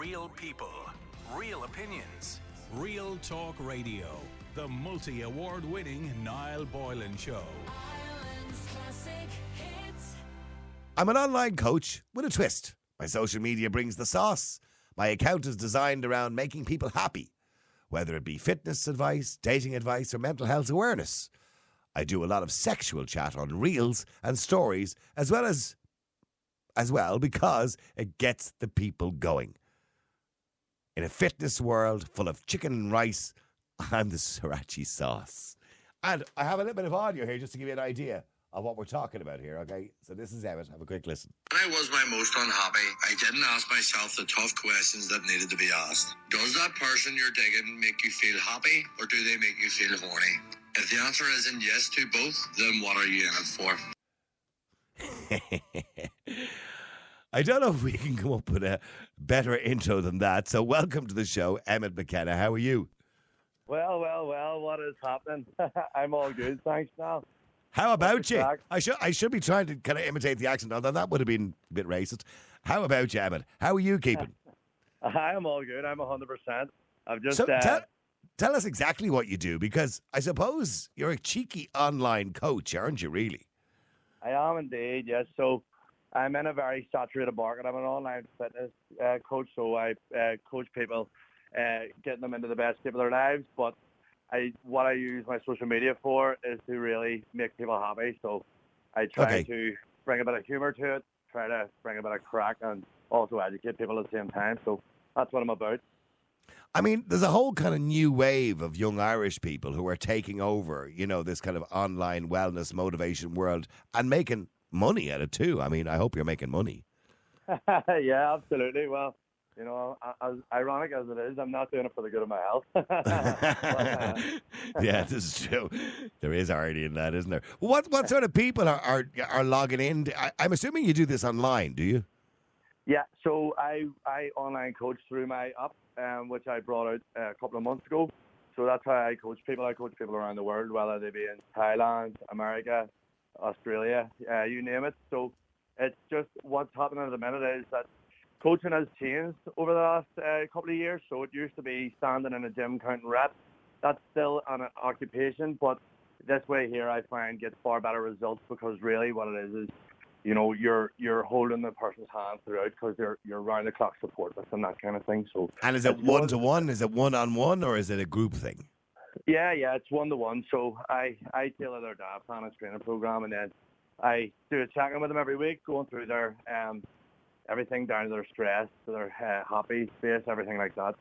Real people, real opinions, real talk radio. The multi award winning Niall Boylan Show. Ireland's classic hits. I'm an online coach with a twist. My social media brings the sauce. My account is designed around making people happy, whether it be fitness advice, dating advice, or mental health awareness. I do a lot of sexual chat on reels and stories, as well as as well because it gets the people going. In a fitness world full of chicken and rice, I'm the sriracha sauce. And I have a little bit of audio here just to give you an idea of what we're talking about here, okay? So this is Emmet. Have a quick listen. When I was my most unhappy, I didn't ask myself the tough questions that needed to be asked. Does that person you're digging make you feel happy or do they make you feel horny? If the answer isn't yes to both, then what are you in it for? I don't know if we can come up with a better intro than that. So welcome to the show, Emmet McKenna. How are you? Well, well, well, what is happening? I'm all good, thanks now. How about you? I should I should be trying to kind of imitate the accent, although that would have been a bit racist. How about you, Emmet? How are you keeping? I am all good. I'm 100%. I've just, So uh, tell, tell us exactly what you do, because I suppose you're a cheeky online coach, aren't you? Really? I am indeed, yes. So I'm in a very saturated market. I'm an online fitness uh, coach, so I uh, coach people, uh, getting them into the best shape of their lives. But I, what I use my social media for is to really make people happy. So I try Okay. to bring a bit of humour to it, try to bring a bit of crack, and also educate people at the same time. So that's what I'm about. I mean, there's a whole kind of new wave of young Irish people who are taking over, you know, this kind of online wellness motivation world and making money at it too. I mean, I hope you're making money. yeah, absolutely. Well, you know, as ironic as it is, I'm not doing it for the good of my health. But, uh, yeah, this is true. There is irony in that, isn't there? What what sort of people are are, are logging in? I, I'm assuming you do this online, do you? yeah, so I I online coach through my app, um, which I brought out uh, a couple of months ago. So that's how I coach people. I coach people around the world, whether they be in Thailand, America, Australia, uh, you name it. So it's just what's happening at the minute is that coaching has changed over the last uh, couple of years. So it used to be standing in a gym counting reps. That's still an occupation, but this way here I find gets far better results because really what it is is, you know, you're you're holding the person's hand throughout because you're you're round the clock support with them that kind of thing. So And is it one- to one? Is it one on one, or is it a group thing? Yeah, yeah, it's one to one. So I I tailor their diet plan and training program, and then I do a check-in with them every week, going through their um everything down to their stress, to their uh, happy space, everything like that.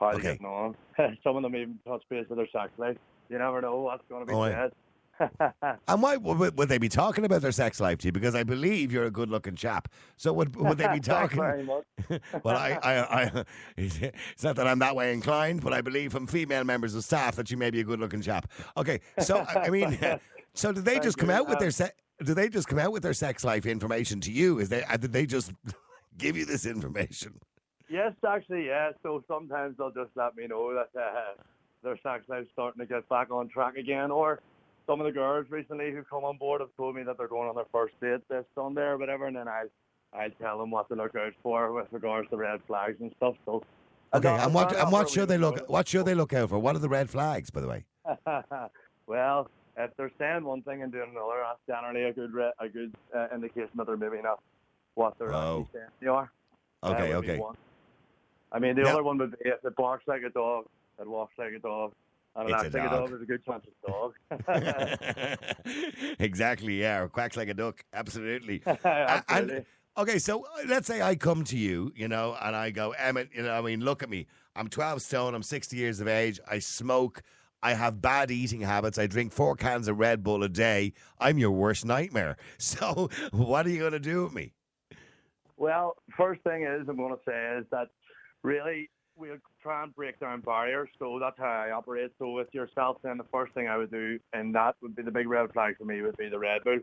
How Okay. they're getting on. Some of them even touch base with their sex life. You never know what's going to be Oh, said. And why would, would they be talking about their sex life to you? Because I believe you're a good-looking chap. So would would they be talking? very much. well, I, I, I, it's not that I'm that way inclined, but I believe from female members of staff that you may be a good-looking chap. Okay, so I mean, so did they Thank just come you. out with their Um, se- do they just come out with their sex life information to you? Is they uh, did they just give you this information? Yes, actually, yeah. So sometimes they'll just let me know that uh, their sex life's starting to get back on track again. Or some of the girls recently who come on board have told me that they're going on their first date this Sunday or whatever, and then I I tell them what to look out for with regards to red flags and stuff. So Okay, and what I'm and what should they look what should they look out for? What are the red flags, by the way? well, if they're saying one thing and doing another, that's generally a good re- a good uh, indication that they're maybe not what they're Oh. actually saying they are. Okay, okay. I mean, the Yeah. other one would be if it barks like a dog, it walks like a dog, and it It's a acts like a dog. dog. There's a good chance a dog. exactly, yeah, or quacks like a duck. Absolutely. Absolutely. And, okay, so uh, let's say I come to you, you know, and I go, Emmet, you know, I mean, look at me. I'm 12 stone. I'm 60 years of age. I smoke. I have bad eating habits. I drink four cans of Red Bull a day. I'm your worst nightmare. So, what are you going to do with me? Well, first thing is I'm going to say is that really we'll try and break down barriers. So that's how I operate. So with yourself, then the first thing I would do, and that would be the big red flag for me, would be the Red Bull.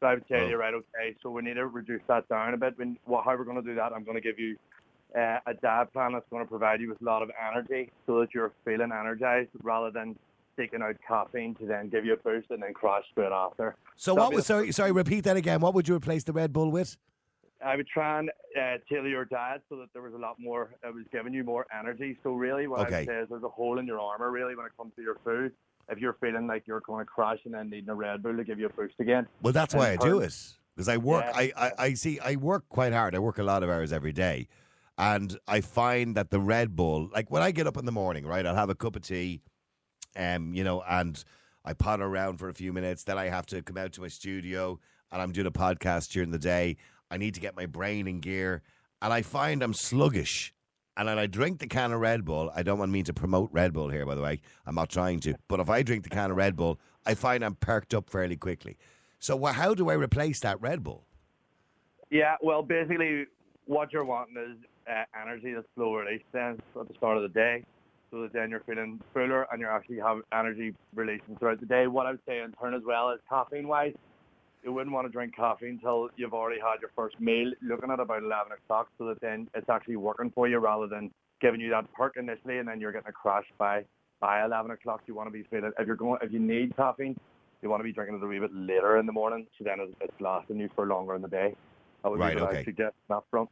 So I would tell Oh. you, right, okay, so we need to reduce that down a bit. When, well, how we're going to do that, I'm going to give you uh, a diet plan that's going to provide you with a lot of energy so that you're feeling energized rather than seeking out caffeine to then give you a boost and then crash straight after. So, That'll what was, sorry, sorry, repeat that again. What would you replace the Red Bull with? I would try and uh, tailor your diet so that there was a lot more. It was giving you more energy. So really, what I would say is there's a hole in your armor. Really, when it comes to your food, if you're feeling like you're going to crash and then needing a Red Bull to give you a boost again. Well, that's why I do it because I work. Yeah. I, I I see. I work quite hard. I work a lot of hours every day, and I find that the Red Bull, like when I get up in the morning, right, I'll have a cup of tea, um, you know, and I potter around for a few minutes. Then I have to come out to my studio, and I'm doing a podcast during the day. I need to get my brain in gear, and I find I'm sluggish. And then I drink the can of Red Bull. I don't want me to promote Red Bull here, by the way. I'm not trying to. But if I drink the can of Red Bull, I find I'm perked up fairly quickly. So how do I replace that Red Bull? Yeah, well, basically, what you're wanting is uh, energy that's slow release then at the start of the day, so that then you're feeling fuller and you're actually have energy releasing throughout the day. What I would say in turn as well is caffeine wise, you wouldn't want to drink caffeine until you've already had your first meal, looking at about 11 o'clock, so that then it's actually working for you rather than giving you that perk initially and then you're getting a crash by by 11 o'clock. You want to be feeling if you're going if you need caffeine, you want to be drinking it a wee bit later in the morning, so then it's, it's lasting you for longer in the day. That would Right, be what okay. I suggest that front.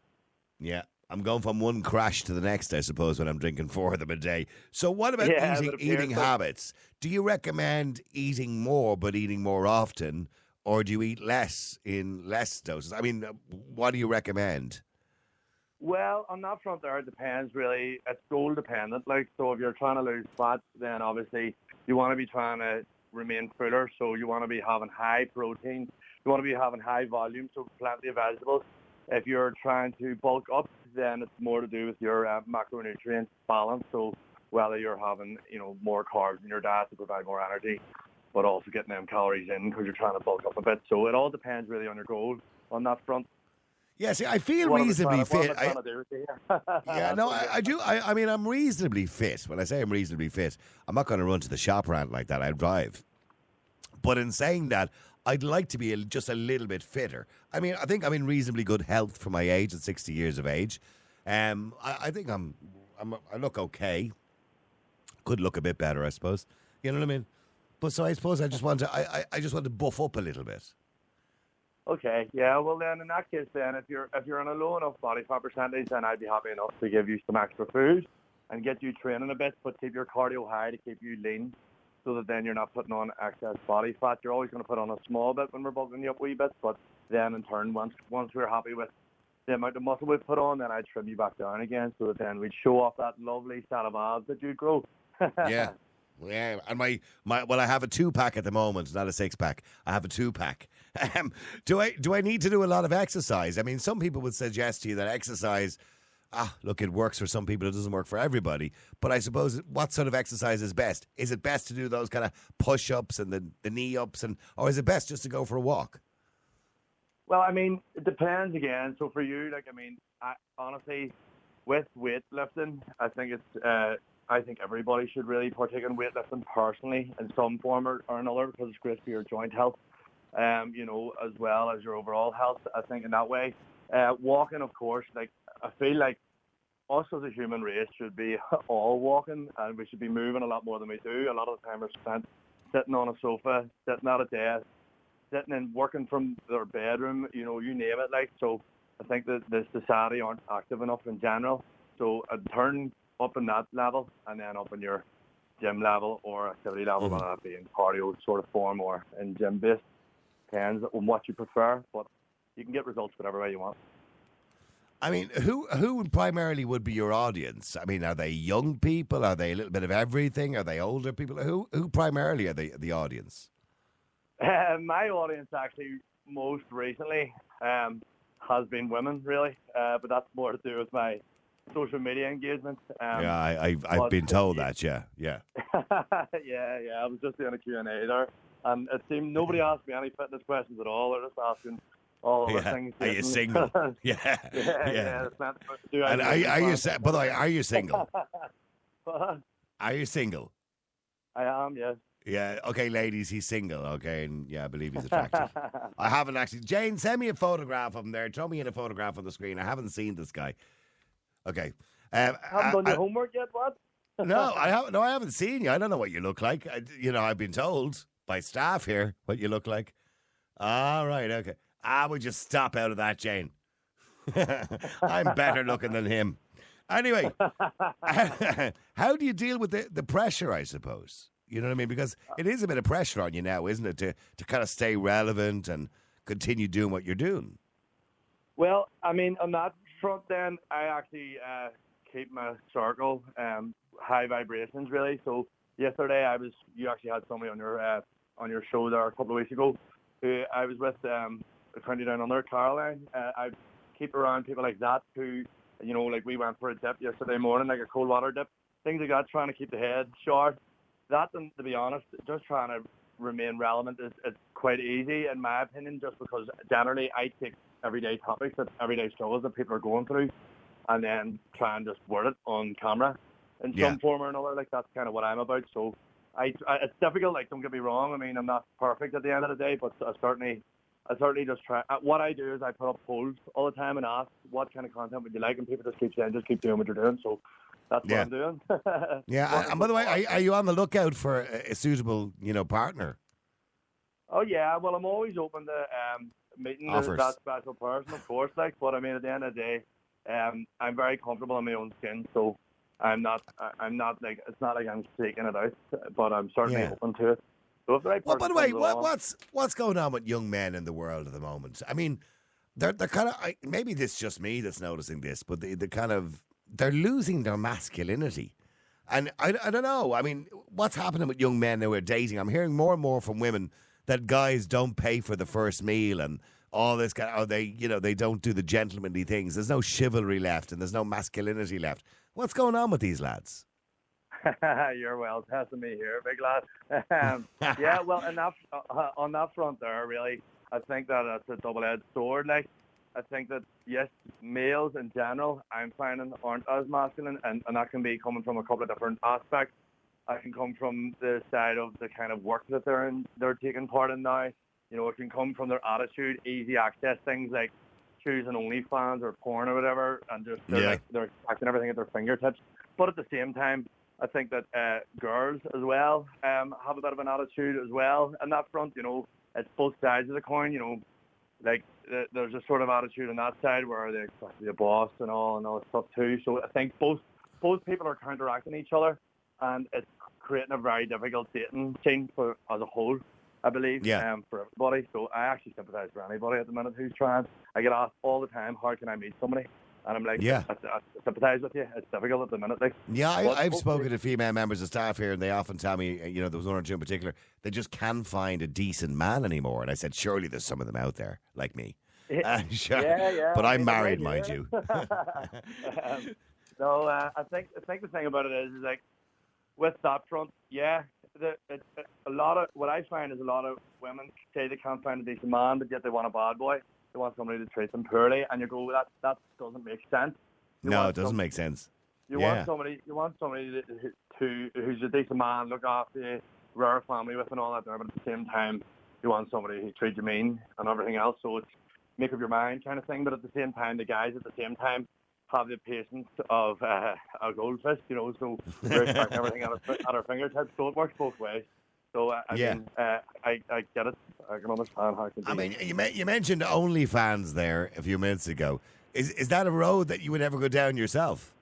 Yeah. I'm going from one crash to the next, I suppose, when I'm drinking four of them a day. So, what about Yeah, eating, eating so. habits? Do you recommend eating more but eating more often, or do you eat less in less doses? I mean, what do you recommend? Well, on that front there, it depends really. It's goal dependent. Like, so if you're trying to lose fat, then obviously you want to be trying to remain fuller. So you want to be having high protein. You want to be having high volume, so plenty of vegetables. If you're trying to bulk up, then it's more to do with your uh, macronutrient balance. So whether you're having, you know, more carbs in your diet to provide more energy, but also getting them calories in because you're trying to bulk up a bit. So it all depends really on your goal on that front. Yeah, see, I feel What reasonably to- fit. I I- trying to do with you here? Yeah, no, I, I do. I, I mean, I'm reasonably fit. When I say I'm reasonably fit, I'm not going to run to the shop anything like that. I drive. But in saying that, I'd like to be a, just a little bit fitter. I mean, I think I'm in reasonably good health for my age at 60 years of age. Um, I, I think I'm, I'm, I look okay. Could look a bit better, I suppose. You know what I mean? But so I suppose I just want to, I, I, I just want to buff up a little bit. Okay, yeah. Well, then in that case, then if you're if you're on a low enough body fat percentage, then I'd be happy enough to give you some extra food and get you training a bit, but keep your cardio high to keep you lean, so that then you're not putting on excess body fat. You're always going to put on a small bit when we're bulking you up a wee bit, but then in turn, once once we're happy with the amount of muscle we've put on, then I'd trim you back down again, so that then we'd show off that lovely set of abs that you grow. Yeah. Yeah, and my, my well, I have a two pack at the moment, not a six pack. I have a two pack. Um, do I do I need to do a lot of exercise? I mean, some people would suggest to you that exercise, ah, look, it works for some people, it doesn't work for everybody. But I suppose what sort of exercise is best? Is it best to do those kind of push ups and the, the knee ups, and or is it best just to go for a walk? Well, I mean, it depends again. So for you, like, I mean, I, honestly, with weightlifting, I think it's, uh, I think everybody should really partake in weightlifting personally in some form or, or another because it's great for your joint health, um, you know, as well as your overall health. I think in that way, uh, walking, of course, like I feel like us as a human race should be all walking and we should be moving a lot more than we do. A lot of the time we're spent sitting on a sofa, sitting at a desk, sitting and working from their bedroom, you know, you name it. Like so, I think that the society aren't active enough in general. So a turn up in that level, and then up in your gym level or activity level, Mhm. whether that be in cardio sort of form or in gym based, depends on what you prefer. But you can get results whatever way you want. I mean, who who primarily would be your audience? I mean, are they young people? Are they a little bit of everything? Are they older people? Who who primarily are they the audience? Uh, my audience actually most recently um, has been women, really, uh, but that's more to do with my social media engagement. Um, yeah, I, I've I've been told that. Yeah, yeah. yeah, yeah. I was just doing a Q and A there, and it seemed nobody asked me any fitness questions at all. They're just asking all the Yeah. things. Are you single? Yeah, yeah, yeah. yeah. it's not- do I And are, are you si- by the way? Are you single? Are you single? I am, yes. Yeah. Okay, ladies, he's single. Okay, and yeah, I believe he's attractive. I haven't actually. Jane, send me a photograph of him there. Throw me in a photograph on the screen. I haven't seen this guy. Okay. Um, haven't I- done your I- homework yet, what? no, I haven't. No, I haven't seen you. I don't know what you look like. I, you know, I've been told by staff here what you look like. All right. Okay. I would just stop out of that, Jane. I'm better looking than him. Anyway, how do you deal with the, the pressure, I suppose? You know what I mean? Because it is a bit of pressure on you now, isn't it, to, to kind of stay relevant and continue doing what you're doing? Well, I mean, on that front, then I actually uh, keep my circle um, high vibrations, really. So yesterday, I was you actually had somebody on your uh, on your show there a couple of weeks ago, who I was with um, a county down under Caroline. Uh, I keep around people like that who, you know, like we went for a dip yesterday morning, like a cold water dip, things like that, trying to keep the head sharp. That, and to be honest, just trying to remain relevant is, is quite easy in my opinion, just because generally I take everyday topics, that everyday struggles that people are going through, and then try and just word it on camera in Yeah. some form or another. Like that's kind of what I'm about. So I, I, it's difficult. Like don't get me wrong. I mean, I'm not perfect at the end of the day, but I certainly, I certainly just try. uh, What I do is I put up polls all the time and ask what kind of content would you like, and people just keep saying, just keep doing what you're doing. So that's Yeah. what I'm doing. Yeah, and- and by the way, are, are you on the lookout for a, a suitable, you know, partner? Oh yeah, well I'm always open to um, meeting Offers. that special person, of course. Like, but I mean, at the end of the day, um, I'm very comfortable in my own skin, so I'm not, I'm not like it's not like I'm seeking it out, but I'm certainly Yeah. open to it. So if the right Well, by the way, what, what's what's going on with young men in the world at the moment? I mean, they're they're kind of maybe this just me that's noticing this, but they they're kind of they're losing their masculinity, and I, I don't know. I mean, what's happening with young men who are dating? I'm hearing more and more from women that guys don't pay for the first meal and all this kind. Of, oh, they you know they don't do the gentlemanly things. There's no chivalry left, and there's no masculinity left. What's going on with these lads? You're well testing me here, big lad. Um, yeah, well, enough uh, on that front there, really, I think that it's a double-edged sword. Like, I think that yes, males in general, I'm finding aren't as masculine, and, and that can be coming from a couple of different aspects. I can come from the side of the kind of work that they're in, they're taking part in now. You know, it can come from their attitude, easy access things like choosing OnlyFans or porn or whatever, and just they're Yeah. like they're expecting everything at their fingertips. But at the same time, I think that uh, girls as well um, have a bit of an attitude as well on that front. You know, it's both sides of the coin. You know, like th- there's a sort of attitude on that side where they expect to be a boss and all and all that stuff too. So I think both both people are counteracting each other, and it's creating a very difficult dating scene for as a whole. I believe Yeah. um, for everybody. So I actually sympathise for anybody at the minute who's trying. I get asked all the time, how can I meet somebody? And I'm like, Yeah. I, I sympathise with you. It's difficult at the minute. Like, Yeah, I, I've spoken to female members of staff here, and they often tell me, you know, there was one or two in particular, they just can't find a decent man anymore. And I said, surely there's some of them out there like me. Uh, sure. yeah, yeah. But I'm married, mind you. um, no, uh, I think I think the thing about it is, is like with that front, yeah, the, it, it, a lot of what I find is a lot of women say they can't find a decent man, but yet they want a bad boy. They want somebody to treat them poorly, and you go, that that doesn't make sense. You no, it doesn't make sense. You Yeah. want somebody, you want somebody that, who who's a decent man, look after you, rare family with, and all that there. But at the same time, you want somebody who treats you mean and everything else. So it's make up your mind kind of thing. But at the same time, the guys at the same time have the patience of uh, a goldfish, you know. So expecting everything at our, at our fingertips. So it works both ways. So uh, I Yeah. mean, uh, I I get it. I can understand how it can be. I mean, you, me- you mentioned OnlyFans there a few minutes ago. Is, is that a road that you would ever go down yourself?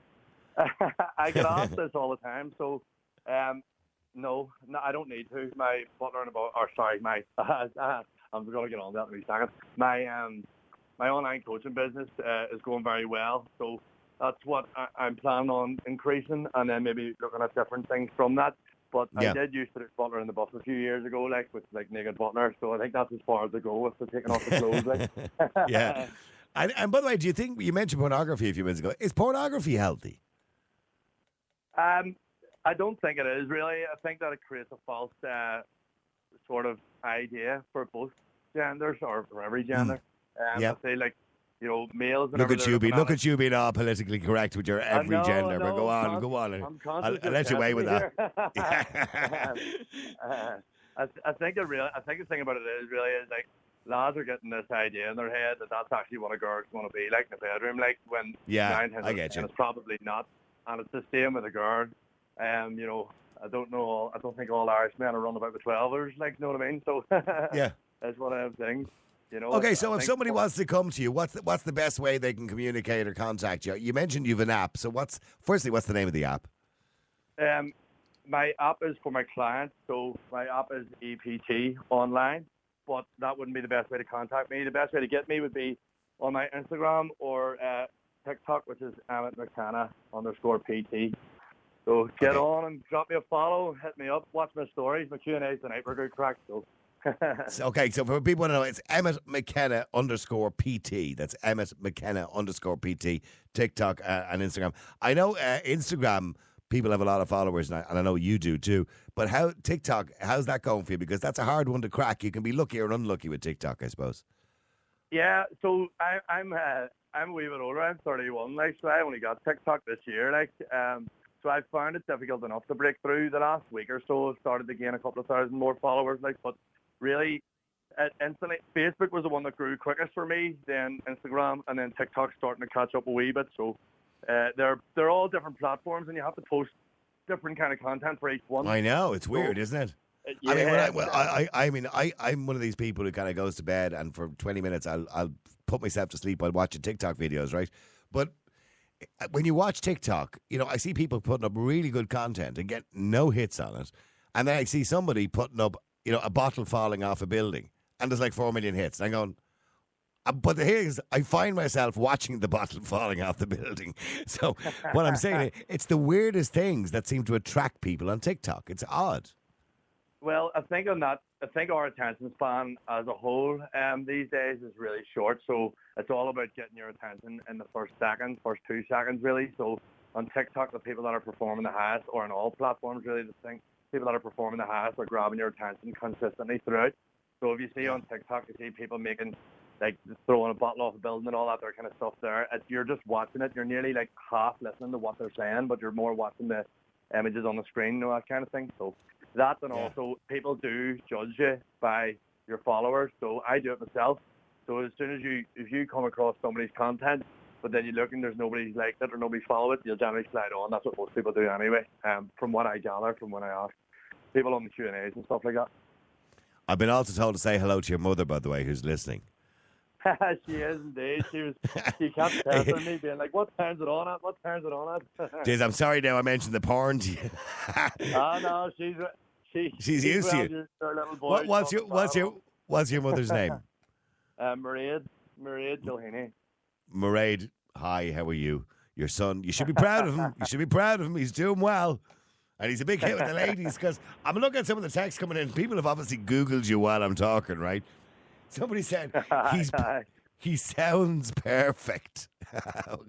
I get asked this all the time. So, um, no, no, I don't need to. My butler and about, or sorry, my I'm going to get on that in a second. My um, my online coaching business uh, is going very well. So that's what I, I'm planning on increasing, and then maybe looking at different things from that. But Yeah. I did used to Butler in the Buff a few years ago, like with like naked Butler. So I think that's as far as I go with the taking off the clothes. Like. Yeah. And, and by the way, do you think you mentioned pornography a few minutes ago? Is pornography healthy? Um, I don't think it is really. I think that it creates a false uh, sort of idea for both genders or for every gender. Um, Yep. I feel like you know males. Look at you, be look at you being all politically correct with your every know, gender. But go on, go on. I'm I'll, I'll let you away with that. testing uh, I, I think it real I think the thing about it is really is like lads are getting this idea in their head that that's actually what a girl's going to be like in the bedroom, like when Yeah, I get ten you. It's probably not, and it's the same with a girl. Um, you know, I don't know. All, I don't think all Irish men are run about with twelvers, like you know what I mean. So Yeah. that's one of them things. You know. Okay, I so if think- somebody wants to come to you, what's the, what's the best way they can communicate or contact you? You mentioned you've an app, so what's firstly what's the name of the app? Um, my app is for my clients, so my app is EPT online, but that wouldn't be the best way to contact me. The best way to get me would be on my Instagram or uh, TikTok, which is Emmet McKenna underscore PT. So get Okay. on and drop me a follow, hit me up, watch my stories. My Q and A's tonight were good crack. So, okay, so for people to know, it's Emmet McKenna underscore PT. That's Emmet McKenna underscore PT, TikTok uh, and Instagram. I know uh, Instagram people have a lot of followers, and I, and I know you do too. But how TikTok? How's that going for you? Because that's a hard one to crack. You can be lucky or unlucky with TikTok, I suppose. Yeah, so I, I'm uh, I'm a wee bit older. I'm 31, like so. I only got TikTok this year, like um. So I found it difficult enough to break through the last week or so. I've started to gain a couple of thousand more followers, like. But really, instantly, Facebook was the one that grew quickest for me. Then Instagram, and then TikTok starting to catch up a wee bit. So uh, they're they're all different platforms, and you have to post different kind of content for each one. I know it's weird, isn't it? Uh, I mean, I, yeah, well, I, I, mean, I, I'm one of these people who kind of goes to bed and for 20 minutes I'll, I'll put myself to sleep while watching TikTok videos, right? But uh, when you watch TikTok, you know, I see people putting up really good content and get no hits on it, and then I see somebody putting up, you know, a bottle falling off a building, and there's like four million hits. And I'm going. uh, But the thing is, I find myself watching the bottle falling off the building. So what I'm saying, it's the weirdest things that seem to attract people on TikTok. It's odd. Well, I think on that, I think our attention span as a whole um, these days is really short. So it's all about getting your attention in the first second, first two seconds, really. So on TikTok, the people that are performing the highest, or on all platforms, really, the thing, people that are performing the highest are grabbing your attention consistently throughout. So if you see on TikTok, you see people making like throwing a bottle off a building and all that kind of stuff there. It, you're just watching it. You're nearly like half listening to what they're saying, but you're more watching the images on the screen, you know, that kind of thing. So that and Yeah. also people do judge you by your followers. So I do it myself. So as soon as you if you come across somebody's content, but then you look and there's nobody liked it or nobody followed it, you'll generally slide on. That's what most people do anyway. Um, from what I gather, from when I ask people on the Q and A's and stuff like that. I've been also told to say hello to your mother, by the way, who's listening. she is indeed. She was. She kept texting me, being like, "What turns it on at? What turns it on at?" Jeez, I'm sorry now I mentioned the porn to you. Ah, no, she's she, She's used to well it. used to boy. what, what's She's your what's your what's your mother's name? Uh, Mairead, Mairead Gilheeney. Mairead. Hi, how are you? Your son. You should be proud of him. You should be proud of him. He's doing well. And he's a big hit with the ladies because I'm looking at some of the texts coming in. People have obviously Googled you while I'm talking, right? Somebody said he's he sounds perfect. Oh,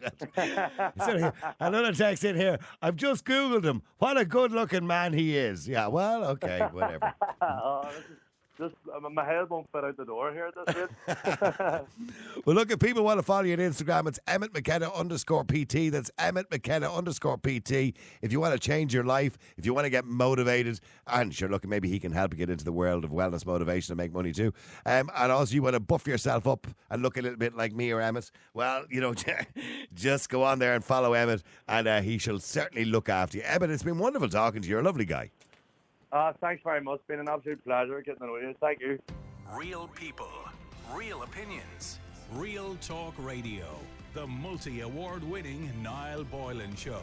Another text in here. I've just Googled him. What a good looking man he is. Yeah, well, okay, whatever. oh, this is just uh, my head won't fit out the door here this rate. Well, look, if people want to follow you on Instagram, it's Emmet McKenna underscore PT. That's Emmet McKenna underscore PT. If you want to change your life, if you want to get motivated, and sure, look, maybe he can help you get into the world of wellness motivation and make money too. Um, and also, you want to buff yourself up and look a little bit like me or Emmet, well, you know, just go on there and follow Emmet, and uh, he shall certainly look after you. Emmet, it's been wonderful talking to you. You're a lovely guy. Uh, thanks very much. It's been an absolute pleasure getting to know you. Thank you. Real people, real opinions, real talk radio. The multi award winning Niall Boylan Show.